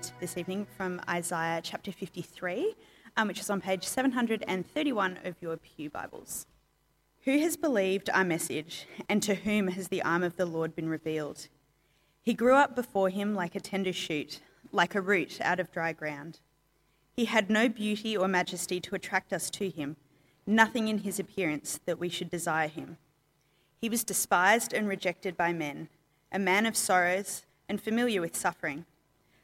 T- this evening from Isaiah chapter 53, um, which is on page 731 of your Pew Bibles. Who has believed our message, and to whom has the arm of the Lord been revealed? He grew up before him like a tender shoot, like a root out of dry ground. He had no beauty or majesty to attract us to him, nothing in his appearance that we should desire him. He was despised and rejected by men, a man of sorrows and familiar with suffering.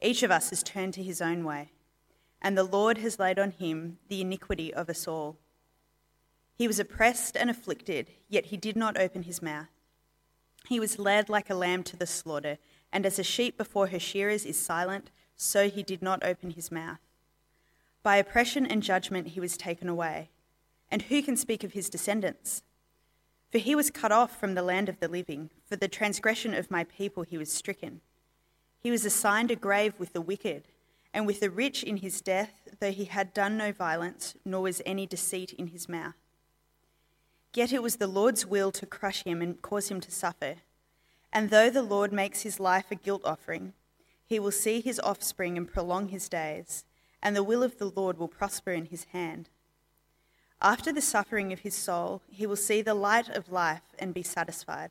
Each of us has turned to his own way, and the Lord has laid on him the iniquity of us all. He was oppressed and afflicted, yet he did not open his mouth. He was led like a lamb to the slaughter, and as a sheep before her shearers is silent, so he did not open his mouth. By oppression and judgment he was taken away. And who can speak of his descendants? For he was cut off from the land of the living, for the transgression of my people he was stricken. He was assigned a grave with the wicked, and with the rich in his death, though he had done no violence, nor was any deceit in his mouth. Yet it was the Lord's will to crush him and cause him to suffer. And though the Lord makes his life a guilt offering, he will see his offspring and prolong his days, and the will of the Lord will prosper in his hand. After the suffering of his soul, he will see the light of life and be satisfied.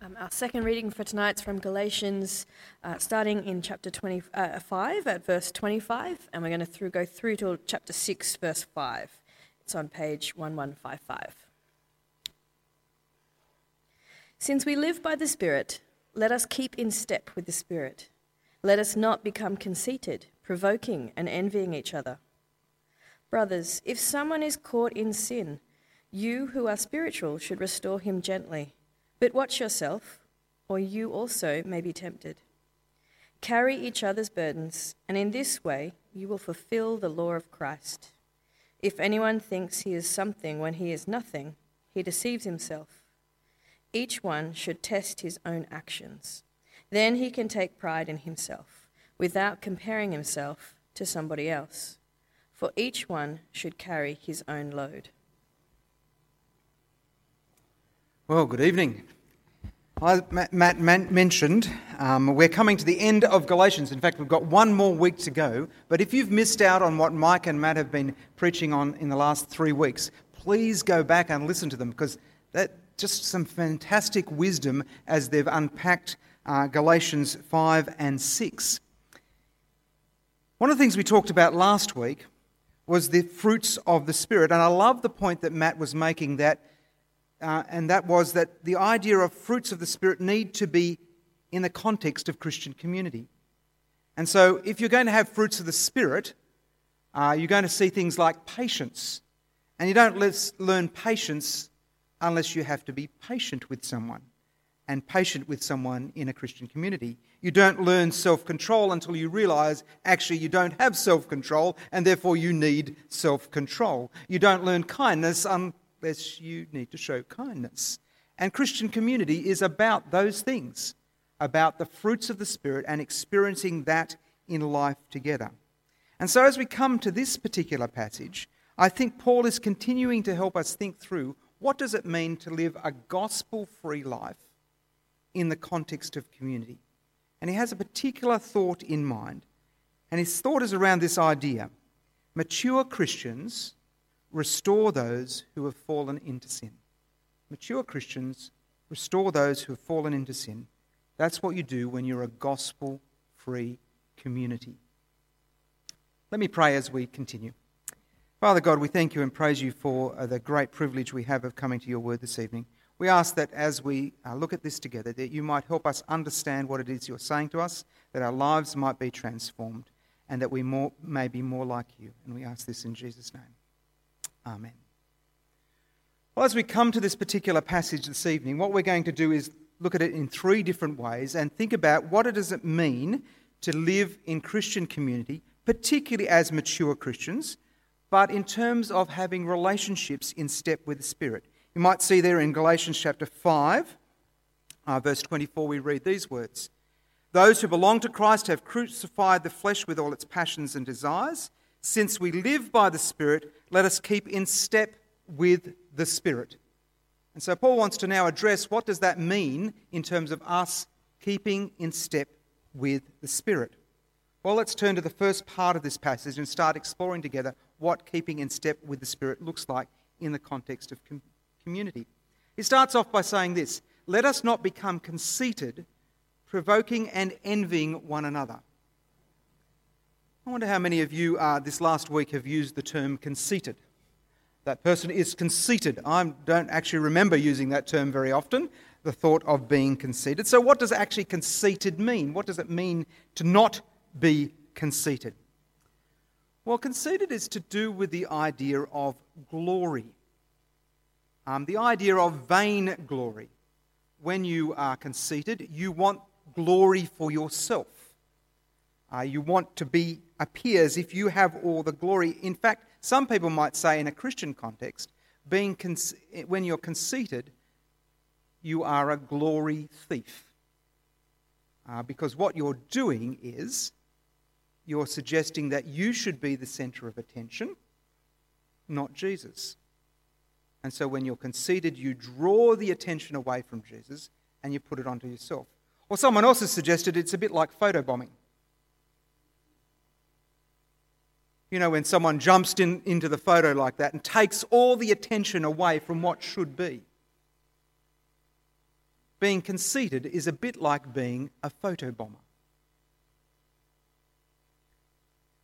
Um, our second reading for tonight is from Galatians, uh, starting in chapter 25 uh, at verse 25, and we're going to through, go through to chapter 6, verse 5. It's on page 1155. Since we live by the Spirit, let us keep in step with the Spirit. Let us not become conceited, provoking, and envying each other. Brothers, if someone is caught in sin, you who are spiritual should restore him gently. But watch yourself, or you also may be tempted. Carry each other's burdens, and in this way you will fulfill the law of Christ. If anyone thinks he is something when he is nothing, he deceives himself. Each one should test his own actions. Then he can take pride in himself, without comparing himself to somebody else. For each one should carry his own load. Well, good evening. As Matt, mentioned, um, we're coming to the end of Galatians. In fact, we've got one more week to go. But if you've missed out on what Mike and Matt have been preaching on in the last three weeks, please go back and listen to them because that just some fantastic wisdom as they've unpacked uh, Galatians 5 and 6. One of the things we talked about last week was the fruits of the Spirit. And I love the point that Matt was making that uh, and that was that the idea of fruits of the Spirit need to be in the context of Christian community. And so, if you're going to have fruits of the Spirit, uh, you're going to see things like patience. And you don't learn patience unless you have to be patient with someone and patient with someone in a Christian community. You don't learn self control until you realize actually you don't have self control and therefore you need self control. You don't learn kindness unless you need to show kindness. And Christian community is about those things, about the fruits of the Spirit and experiencing that in life together. And so, as we come to this particular passage, I think Paul is continuing to help us think through what does it mean to live a gospel free life in the context of community. And he has a particular thought in mind. And his thought is around this idea mature Christians restore those who have fallen into sin. Mature Christians restore those who have fallen into sin. That's what you do when you're a gospel free community. Let me pray as we continue. Father God, we thank you and praise you for uh, the great privilege we have of coming to your word this evening. We ask that as we uh, look at this together, that you might help us understand what it is you're saying to us, that our lives might be transformed, and that we more, may be more like you. And we ask this in Jesus' name. Amen. Well, as we come to this particular passage this evening, what we're going to do is look at it in three different ways and think about what it does it mean to live in Christian community, particularly as mature Christians, but in terms of having relationships in step with the Spirit. You might see there in Galatians chapter 5, uh, verse 24, we read these words Those who belong to Christ have crucified the flesh with all its passions and desires. Since we live by the Spirit, let us keep in step with the Spirit. And so Paul wants to now address what does that mean in terms of us keeping in step with the Spirit. Well, let's turn to the first part of this passage and start exploring together what keeping in step with the Spirit looks like in the context of com- community. He starts off by saying this Let us not become conceited, provoking and envying one another. I wonder how many of you uh, this last week have used the term conceited. That person is conceited. I don't actually remember using that term very often, the thought of being conceited. So, what does actually conceited mean? What does it mean to not be conceited? Well, conceited is to do with the idea of glory, um, the idea of vain glory. When you are conceited, you want glory for yourself. Uh, you want to be appear as if you have all the glory. In fact, some people might say, in a Christian context, being con- when you're conceited, you are a glory thief. Uh, because what you're doing is you're suggesting that you should be the center of attention, not Jesus. And so when you're conceited, you draw the attention away from Jesus and you put it onto yourself. Or someone else has suggested it's a bit like photobombing. You know, when someone jumps in, into the photo like that and takes all the attention away from what should be. Being conceited is a bit like being a photobomber.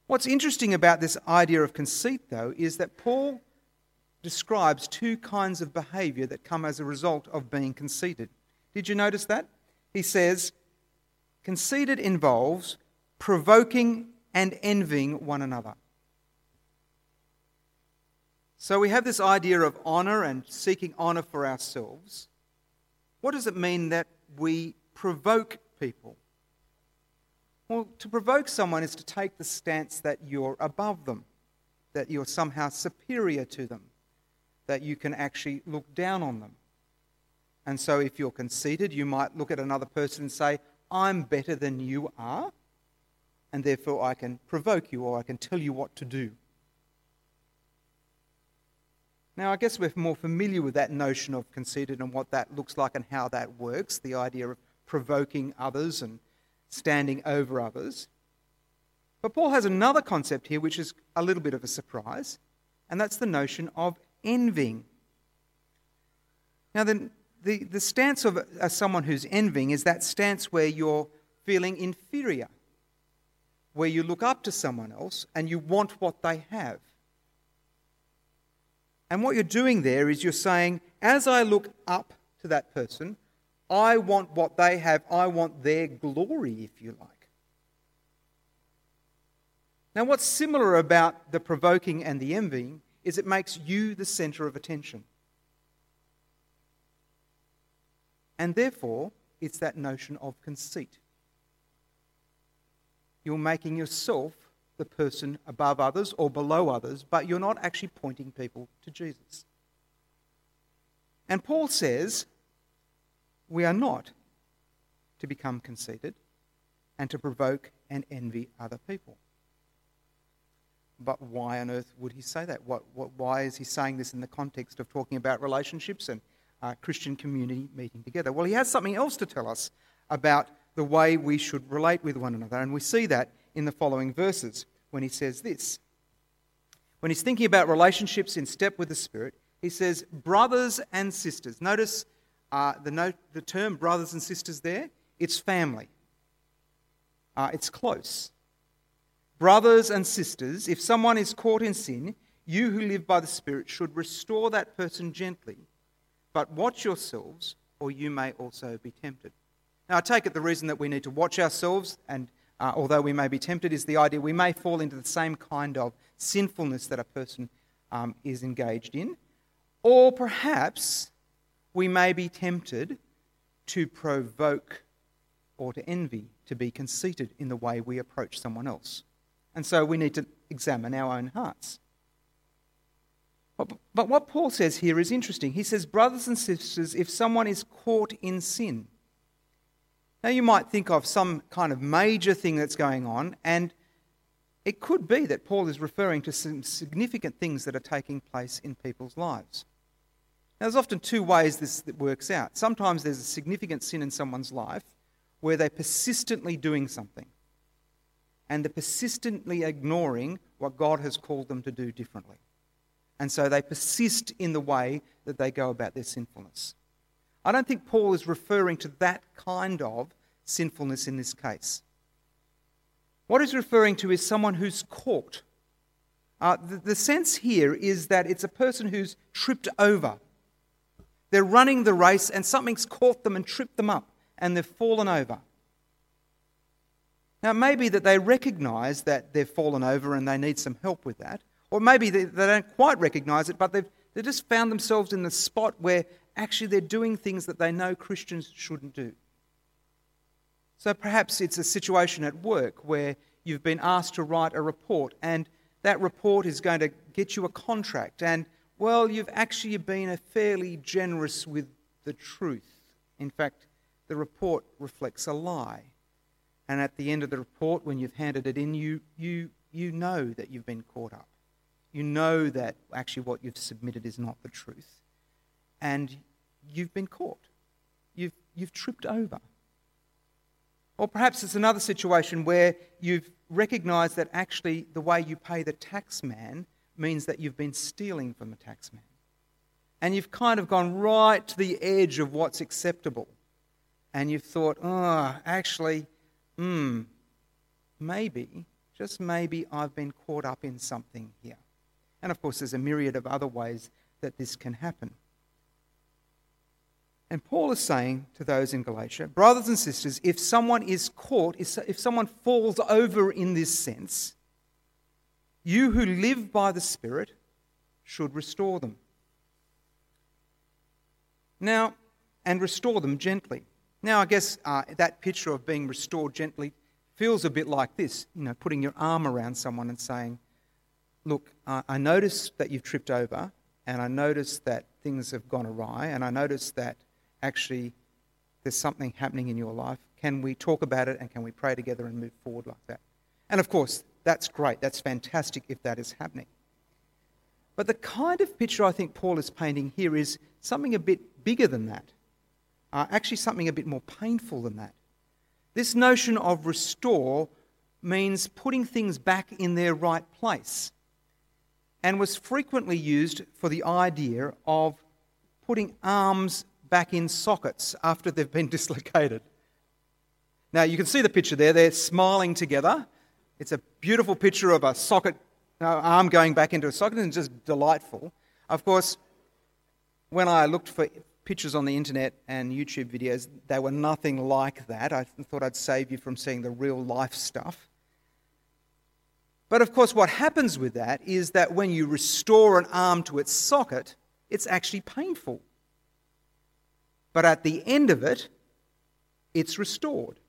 What's interesting about this idea of conceit, though, is that Paul describes two kinds of behavior that come as a result of being conceited. Did you notice that? He says, conceited involves provoking and envying one another. So we have this idea of honour and seeking honour for ourselves. What does it mean that we provoke people? Well, to provoke someone is to take the stance that you're above them, that you're somehow superior to them, that you can actually look down on them. And so, if you're conceited, you might look at another person and say, I'm better than you are, and therefore I can provoke you or I can tell you what to do. Now, I guess we're more familiar with that notion of conceited and what that looks like and how that works the idea of provoking others and standing over others. But Paul has another concept here which is a little bit of a surprise, and that's the notion of envying. Now, the, the, the stance of someone who's envying is that stance where you're feeling inferior, where you look up to someone else and you want what they have. And what you're doing there is you're saying, as I look up to that person, I want what they have. I want their glory, if you like. Now, what's similar about the provoking and the envying is it makes you the center of attention. And therefore, it's that notion of conceit. You're making yourself the person above others or below others, but you're not actually pointing people to Jesus. And Paul says we are not to become conceited and to provoke and envy other people. But why on earth would he say that? What, what, why is he saying this in the context of talking about relationships and uh, Christian community meeting together? Well, he has something else to tell us about the way we should relate with one another. And we see that in the following verses when he says this. When he's thinking about relationships in step with the Spirit, he says, brothers and sisters. Notice uh, the, note, the term brothers and sisters there, it's family, uh, it's close. Brothers and sisters, if someone is caught in sin, you who live by the Spirit should restore that person gently, but watch yourselves, or you may also be tempted. Now, I take it the reason that we need to watch ourselves, and uh, although we may be tempted, is the idea we may fall into the same kind of sinfulness that a person um, is engaged in. Or perhaps we may be tempted to provoke or to envy, to be conceited in the way we approach someone else. And so we need to examine our own hearts. But, but what Paul says here is interesting. He says, Brothers and sisters, if someone is caught in sin, now, you might think of some kind of major thing that's going on, and it could be that Paul is referring to some significant things that are taking place in people's lives. Now, there's often two ways this works out. Sometimes there's a significant sin in someone's life where they're persistently doing something, and they're persistently ignoring what God has called them to do differently. And so they persist in the way that they go about their sinfulness. I don't think Paul is referring to that kind of sinfulness in this case. What he's referring to is someone who's caught. Uh, the, the sense here is that it's a person who's tripped over. They're running the race and something's caught them and tripped them up and they've fallen over. Now, it may be that they recognize that they've fallen over and they need some help with that. Or maybe they, they don't quite recognize it, but they've, they've just found themselves in the spot where actually they're doing things that they know Christians shouldn't do. So perhaps it's a situation at work where you've been asked to write a report and that report is going to get you a contract and well you've actually been fairly generous with the truth. In fact, the report reflects a lie. And at the end of the report when you've handed it in you you you know that you've been caught up. You know that actually what you've submitted is not the truth and you've been caught. You've, you've tripped over. Or perhaps it's another situation where you've recognized that actually the way you pay the tax man means that you've been stealing from the tax man. And you've kind of gone right to the edge of what's acceptable. And you've thought, oh, actually, hmm, maybe, just maybe I've been caught up in something here. And of course, there's a myriad of other ways that this can happen. And Paul is saying to those in Galatia, brothers and sisters, if someone is caught, if someone falls over in this sense, you who live by the Spirit should restore them. Now, and restore them gently. Now, I guess uh, that picture of being restored gently feels a bit like this you know, putting your arm around someone and saying, Look, uh, I noticed that you've tripped over, and I noticed that things have gone awry, and I noticed that actually there's something happening in your life? Can we talk about it and can we pray together and move forward like that? And of course, that's great. That's fantastic if that is happening. But the kind of picture I think Paul is painting here is something a bit bigger than that. Uh, actually, something a bit more painful than that. This notion of restore means putting things back in their right place and was frequently used for the idea of putting arms back in sockets after they've been dislocated. Now, you can see the picture there. They're smiling together. It's a beautiful picture of a socket, uh, arm going back into a socket, and just delightful. Of course, when I looked for pictures on the internet and YouTube videos, they were nothing like that. I thought I'd save you from seeing the real life stuff. But of course, what happens with that is that when you restore an arm to its socket, it's actually painful. But at the end of it, it's restored.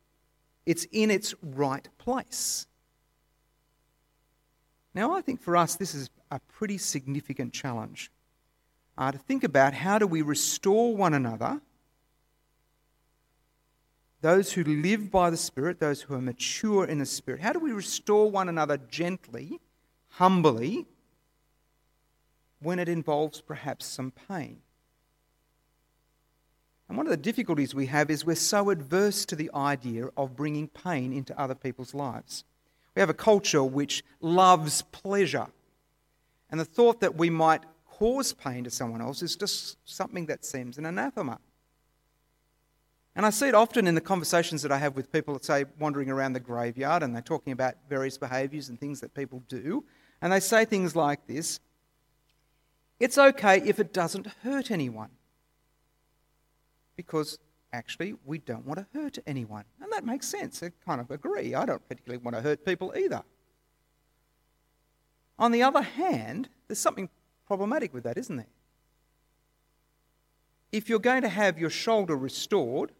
It's in its right place. Now, I think for us, this is a pretty significant challenge uh, to think about how do we restore one another, those who live by the Spirit, those who are mature in the Spirit, how do we restore one another gently, humbly, when it involves perhaps some pain? And one of the difficulties we have is we're so adverse to the idea of bringing pain into other people's lives. We have a culture which loves pleasure. And the thought that we might cause pain to someone else is just something that seems an anathema. And I see it often in the conversations that I have with people, that say, wandering around the graveyard, and they're talking about various behaviours and things that people do. And they say things like this It's okay if it doesn't hurt anyone. Because actually, we don't want to hurt anyone. And that makes sense. I kind of agree. I don't particularly want to hurt people either. On the other hand, there's something problematic with that, isn't there? If you're going to have your shoulder restored,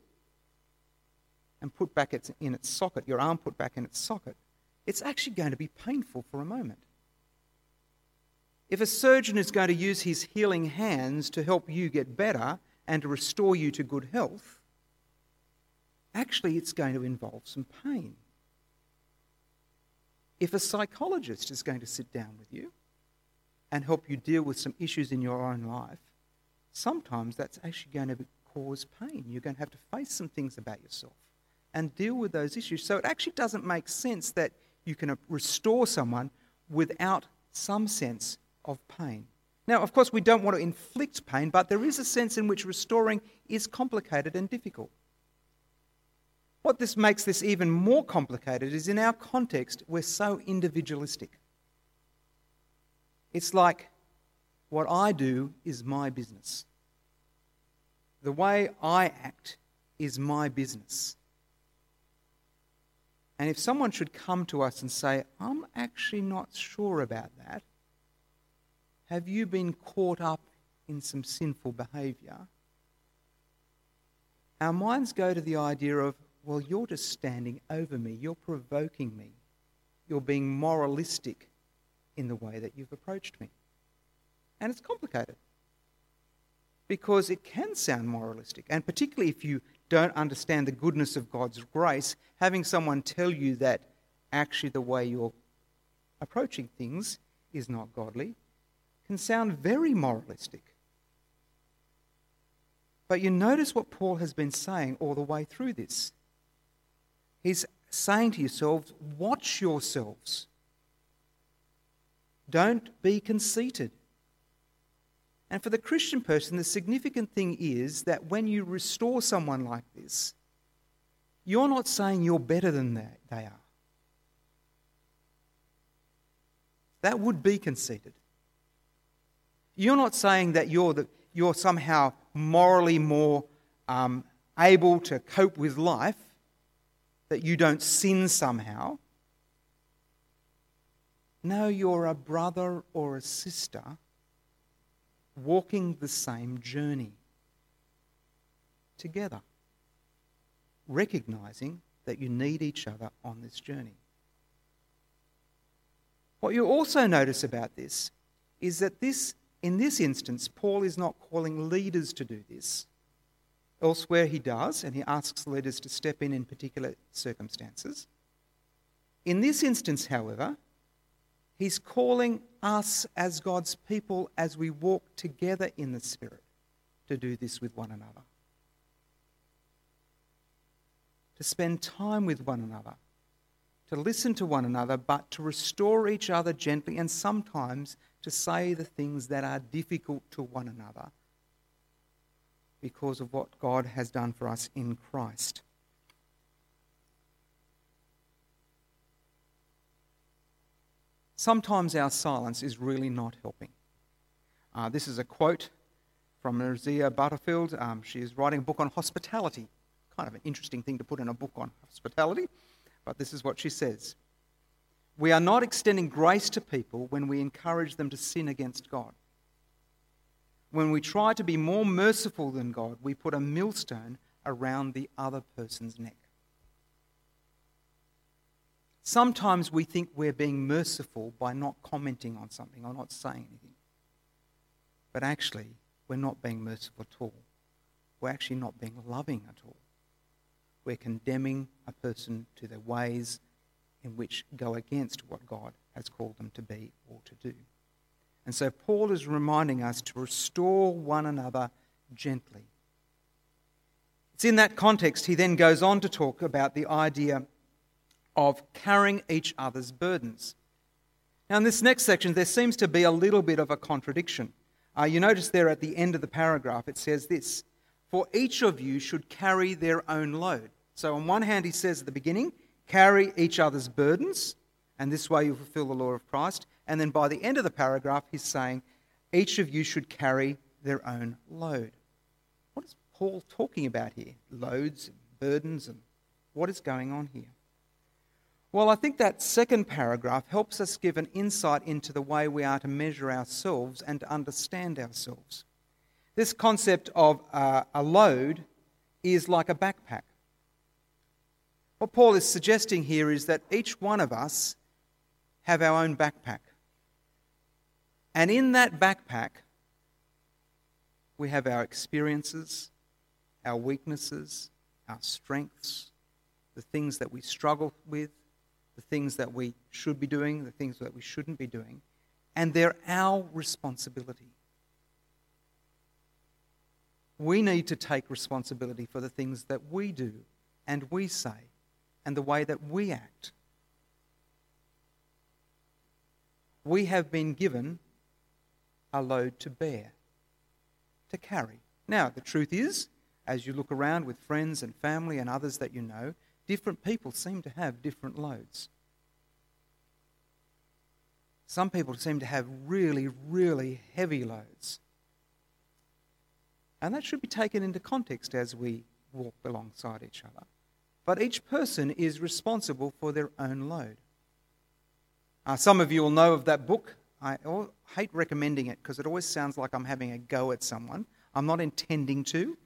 and put back in its socket, your arm put back in its socket, it's actually going to be painful for a moment. If a surgeon is going to use his healing hands to help you get better and to restore you to good health, actually it's going to involve some pain. If a psychologist is going to sit down with you and help you deal with some issues in your own life, sometimes that's actually going to cause pain. You're going to have to face some things about yourself and deal with those issues. So it actually doesn't make sense that you can restore someone without some sense of pain. Now, of course, we don't want to inflict pain, but there is a sense in which restoring is complicated and difficult. What this makes this even more complicated is in our context, we're so individualistic. It's like what I do is my business. The way I act is my business. And if someone should come to us and say, I'm actually not sure about that, have you been caught up in some sinful behaviour? Our minds go to the idea of, well, you're just standing over me, you're provoking me, you're being moralistic in the way that you've approached me. And it's complicated because it can sound moralistic, and particularly if you don't understand the goodness of God's grace, having someone tell you that actually the way you're approaching things is not godly can sound very moralistic. But you notice what Paul has been saying all the way through this. He's saying to yourselves, watch yourselves. Don't be conceited. And for the Christian person, the significant thing is that when you restore someone like this, you're not saying you're better than they are. That would be conceited. You're not saying that you're, the, you're somehow morally more um, able to cope with life, that you don't sin somehow. No, you're a brother or a sister walking the same journey together, recognizing that you need each other on this journey. What you also notice about this is that this, in this instance, Paul is not calling leaders to do this. Elsewhere he does, and he asks leaders to step in in particular circumstances. In this instance, however, He's calling us as God's people as we walk together in the Spirit to do this with one another. To spend time with one another, to listen to one another, but to restore each other gently and sometimes to say the things that are difficult to one another because of what God has done for us in Christ. sometimes our silence is really not helping. Uh, this is a quote from Rosaria Butterfield. Um, she is writing a book on hospitality. Kind of an interesting thing to put in a book on hospitality, but this is what she says. We are not extending grace to people when we encourage them to sin against God. When we try to be more merciful than God, we put a millstone around the other person's neck. Sometimes we think we're being merciful by not commenting on something or not saying anything. But actually, we're not being merciful at all. We're actually not being loving at all. We're condemning a person to their ways in which go against what God has called them to be or to do. And so Paul is reminding us to restore one another gently. It's in that context he then goes on to talk about the idea of carrying each other's burdens. Now, in this next section, there seems to be a little bit of a contradiction. Uh, you notice there at the end of the paragraph, it says this For each of you should carry their own load. So, on one hand, he says at the beginning, carry each other's burdens, and this way you fulfill the law of Christ. And then by the end of the paragraph, he's saying, each of you should carry their own load. What is Paul talking about here? Loads, burdens, and what is going on here? Well, I think that second paragraph helps us give an insight into the way we are to measure ourselves and to understand ourselves. This concept of uh, a load is like a backpack. What Paul is suggesting here is that each one of us have our own backpack. And in that backpack, we have our experiences, our weaknesses, our strengths, the things that we struggle with, the things that we should be doing, the things that we shouldn't be doing, and they're our responsibility. We need to take responsibility for the things that we do and we say and the way that we act. We have been given a load to bear, to carry. Now, the truth is, as you look around with friends and family and others that you know, different people seem to have different loads. Some people seem to have really, really heavy loads. And that should be taken into context as we walk alongside each other. But each person is responsible for their own load. Uh, some of you will know of that book. I hate recommending it because it always sounds like I'm having a go at someone. I'm not intending to.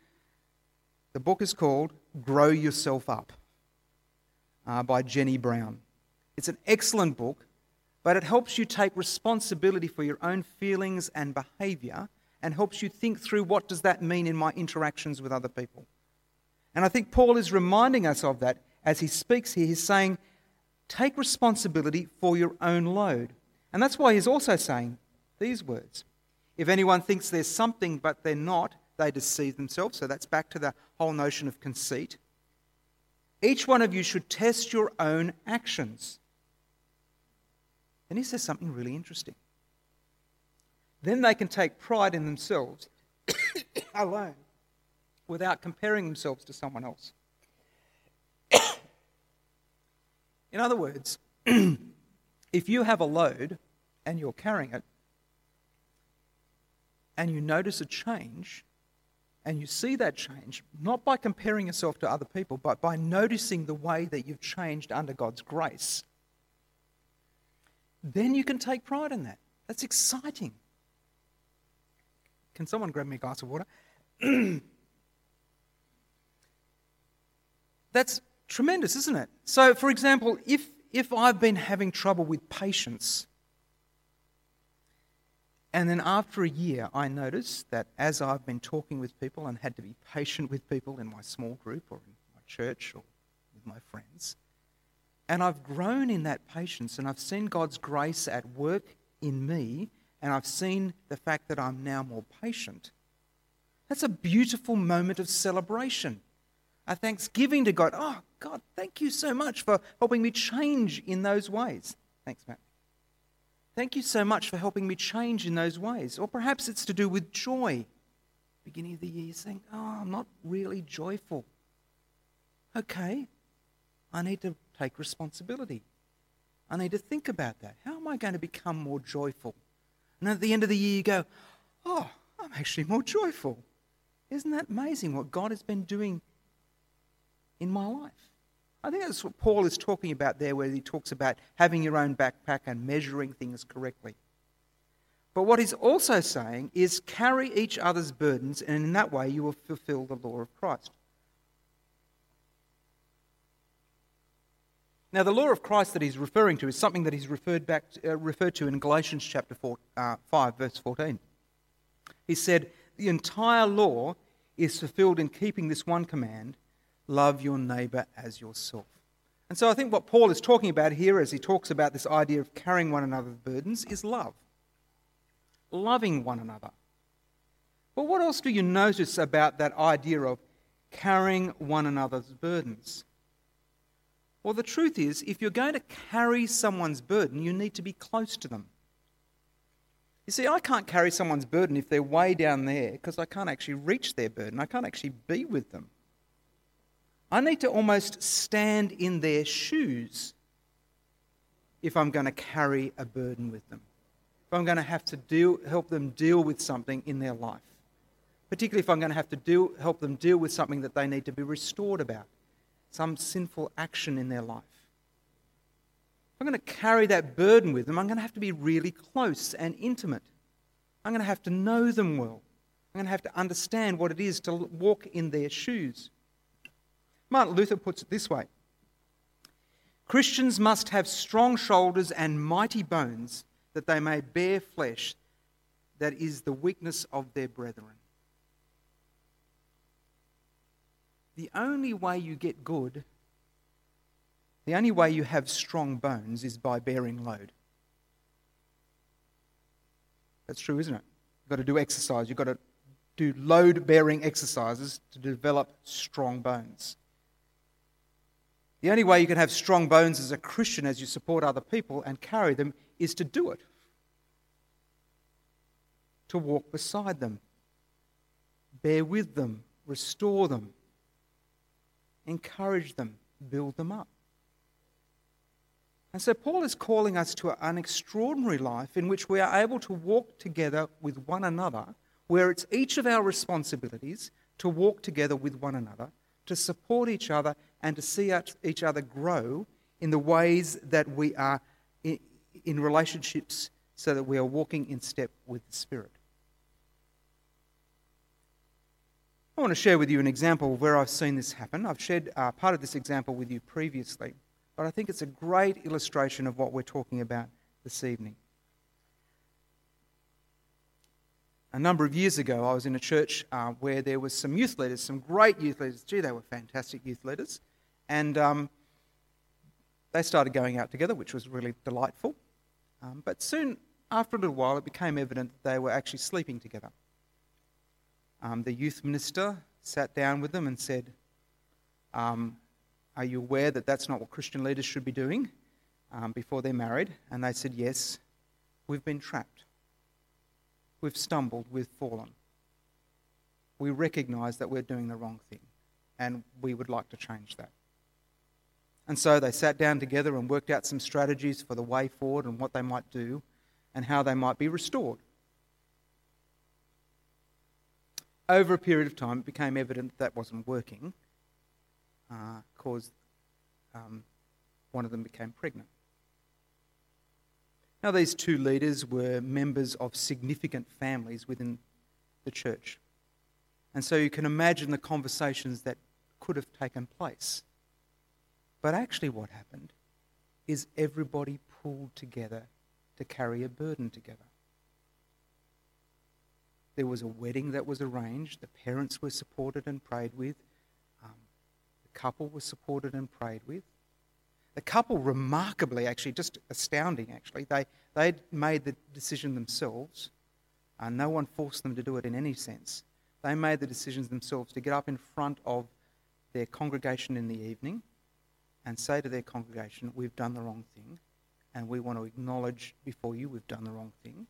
The book is called Grow Yourself Up uh, by Jenny Brown. It's an excellent book, but it helps you take responsibility for your own feelings and behavior and helps you think through what does that mean in my interactions with other people. And I think Paul is reminding us of that as he speaks here. He's saying, take responsibility for your own load. And that's why he's also saying these words If anyone thinks there's something but they're not, they deceive themselves. So that's back to the whole notion of conceit. Each one of you should test your own actions. And he says something really interesting. Then they can take pride in themselves alone without comparing themselves to someone else. In other words, if you have a load and you're carrying it, and you notice a change, and you see that change, not by comparing yourself to other people, but by noticing the way that you've changed under God's grace, then you can take pride in that. That's exciting. Can someone grab me a glass of water? That's tremendous, isn't it? So, for example, if, if I've been having trouble with patience, and then after a year, I notice that as I've been talking with people and had to be patient with people in my small group or in my church or with my friends, and I've grown in that patience and I've seen God's grace at work in me, and I've seen the fact that I'm now more patient, that's a beautiful moment of celebration a thanksgiving to God. Oh, God, thank you so much for helping me change in those ways. Thanks, Matt. Thank you so much for helping me change in those ways. Or perhaps it's to do with joy. Beginning of the year, saying, Oh, I'm not really joyful. Okay, I need to take responsibility. I need to think about that. How am I going to become more joyful? And at the end of the year, you go, Oh, I'm actually more joyful. Isn't that amazing what God has been doing in my life. I think that's what Paul is talking about there, where he talks about having your own backpack and measuring things correctly. But what he's also saying is carry each other's burdens, and in that way you will fulfill the law of Christ. Now, the law of Christ that he's referring to is something that he's referred, back to, uh, referred to in Galatians chapter four, uh, 5, verse 14. He said, The entire law is fulfilled in keeping this one command love your neighbour as yourself. And so I think what Paul is talking about here as he talks about this idea of carrying one another's burdens is love. Loving one another. But what else do you notice about that idea of carrying one another's burdens. Well, the truth is, if you're going to carry someone's burden, you need to be close to them. You see, I can't carry someone's burden if they're way down there because I can't actually reach their burden. I can't actually be with them. I need to almost stand in their shoes if I'm going to carry a burden with them. If I'm going to have to deal, help them deal with something in their life. Particularly if I'm going to have to deal, help them deal with something that they need to be restored about, some sinful action in their life. If I'm going to carry that burden with them, I'm going to have to be really close and intimate. I'm going to have to know them well. I'm going to have to understand what it is to walk in their shoes. Martin Luther puts it this way Christians must have strong shoulders and mighty bones that they may bear flesh that is the weakness of their brethren. The only way you get good the only way you have strong bones is by bearing load. That's true, isn't it? You've got to do exercise. You've got to do load bearing exercises to develop strong bones. The only way you can have strong bones as a Christian as you support other people and carry them is to do it. To walk beside them, bear with them, restore them, encourage them, build them up. And so Paul is calling us to an extraordinary life in which we are able to walk together with one another, where it's each of our responsibilities to walk together with one another, to support each other, and to see each other grow in the ways that we are in relationships so that we are walking in step with the Spirit. I want to share with you an example where I've seen this happen. I've shared uh, part of this example with you previously but I think it's a great illustration of what we're talking about this evening. A number of years ago, I was in a church uh, where there was some youth leaders, some great youth leaders. Gee, they were fantastic youth leaders. And um, they started going out together, which was really delightful. Um, but soon, after a little while, it became evident that they were actually sleeping together. Um, the youth minister sat down with them and said, um, are you aware that that's not what Christian leaders should be doing um, before they're married? And they said, Yes, we've been trapped. We've stumbled, we've fallen. We recognize that we're doing the wrong thing, and we would like to change that. And so they sat down together and worked out some strategies for the way forward and what they might do and how they might be restored. Over a period of time, it became evident that, that wasn't working uh, um, one of them became pregnant. Now, these two leaders were members of significant families within the church. And so you can imagine the conversations that could have taken place. But actually, what happened is everybody pulled together to carry a burden together. There was a wedding that was arranged, the parents were supported and prayed with, The couple was supported and prayed with. The couple, remarkably, actually, just astounding, actually, they, they made the decision themselves. Uh, no one forced them to do it in any sense. They made the decisions themselves to get up in front of their congregation in the evening and say to their congregation, We've done the wrong thing, and we want to acknowledge before you we've done the wrong thing,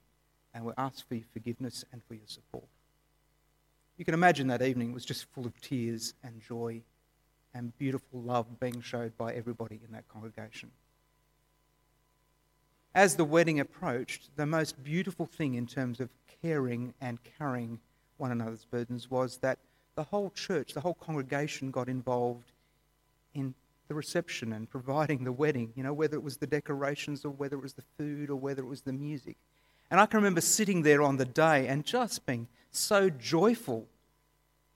and we ask for your forgiveness and for your support. You can imagine that evening was just full of tears and joy and beautiful love being showed by everybody in that congregation. As the wedding approached, the most beautiful thing in terms of caring and carrying one another's burdens was that the whole church, the whole congregation got involved in the reception and providing the wedding, you know, whether it was the decorations or whether it was the food or whether it was the music. And I can remember sitting there on the day and just being so joyful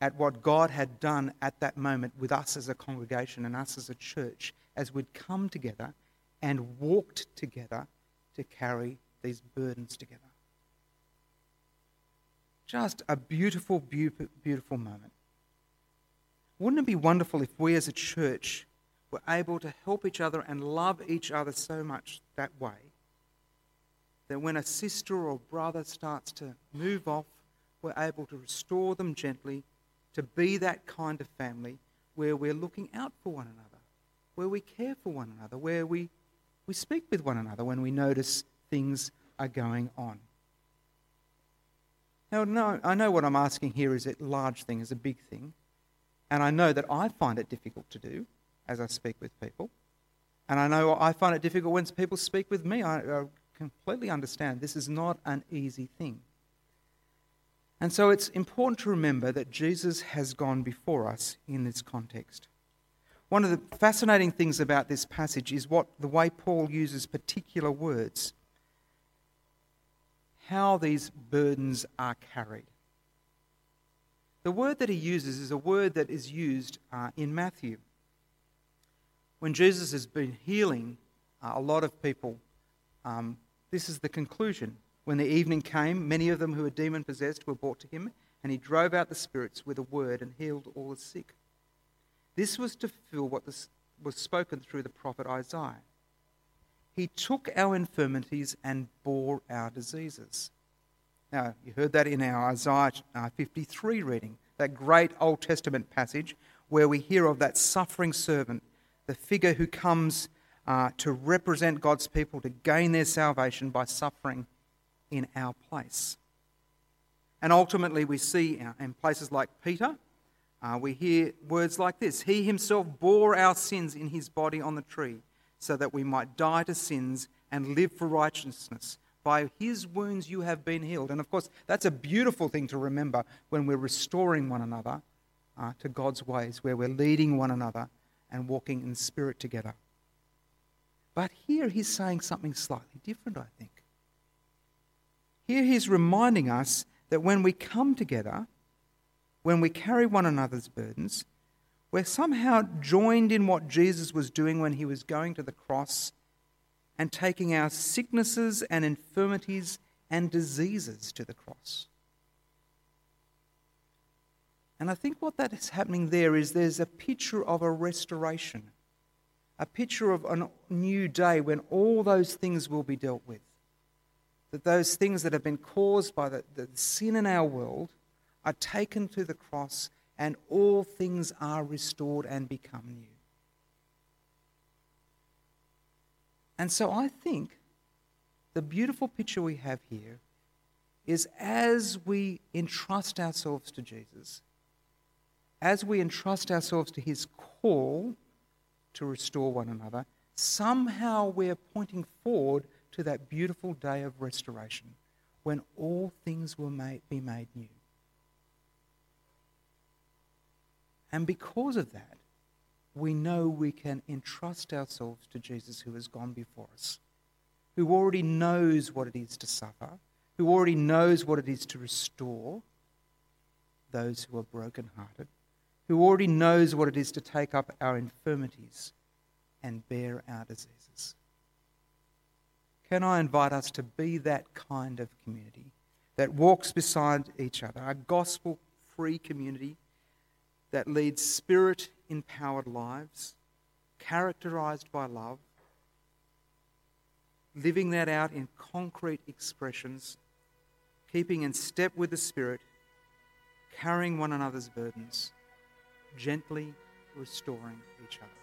at what God had done at that moment with us as a congregation and us as a church as we'd come together and walked together to carry these burdens together. Just a beautiful, beautiful moment. Wouldn't it be wonderful if we as a church were able to help each other and love each other so much that way that when a sister or brother starts to move off, we're able to restore them gently to be that kind of family where we're looking out for one another, where we care for one another, where we, we speak with one another when we notice things are going on. Now, no, I know what I'm asking here is a large thing, is a big thing. And I know that I find it difficult to do as I speak with people. And I know I find it difficult when people speak with me. I, I completely understand this is not an easy thing. And so it's important to remember that Jesus has gone before us in this context. One of the fascinating things about this passage is what the way Paul uses particular words, how these burdens are carried. The word that he uses is a word that is used uh, in Matthew. When Jesus has been healing uh, a lot of people, um, this is the conclusion. When the evening came, many of them who were demon possessed were brought to him, and he drove out the spirits with a word and healed all the sick. This was to fulfill what was spoken through the prophet Isaiah. He took our infirmities and bore our diseases. Now, you heard that in our Isaiah uh, 53 reading, that great Old Testament passage where we hear of that suffering servant, the figure who comes uh, to represent God's people to gain their salvation by suffering in our place. And ultimately, we see uh, in places like Peter, uh, we hear words like this He himself bore our sins in his body on the tree, so that we might die to sins and live for righteousness. By his wounds you have been healed. And of course, that's a beautiful thing to remember when we're restoring one another uh, to God's ways, where we're leading one another and walking in spirit together. But here he's saying something slightly different, I think. Here he's reminding us that when we come together, when we carry one another's burdens, we're somehow joined in what Jesus was doing when he was going to the cross and taking our sicknesses and infirmities and diseases to the cross. And I think what that is happening there is there's a picture of a restoration, a picture of a new day when all those things will be dealt with that those things that have been caused by the, the sin in our world are taken to the cross and all things are restored and become new. And so I think the beautiful picture we have here is as we entrust ourselves to Jesus, as we entrust ourselves to his call to restore one another, somehow we're pointing forward to that beautiful day of restoration when all things will made, be made new. And because of that, we know we can entrust ourselves to Jesus who has gone before us, who already knows what it is to suffer, who already knows what it is to restore those who are brokenhearted, who already knows what it is to take up our infirmities and bear our diseases. Can I invite us to be that kind of community that walks beside each other, a gospel free community that leads spirit empowered lives, characterized by love, living that out in concrete expressions, keeping in step with the Spirit, carrying one another's burdens, gently restoring each other.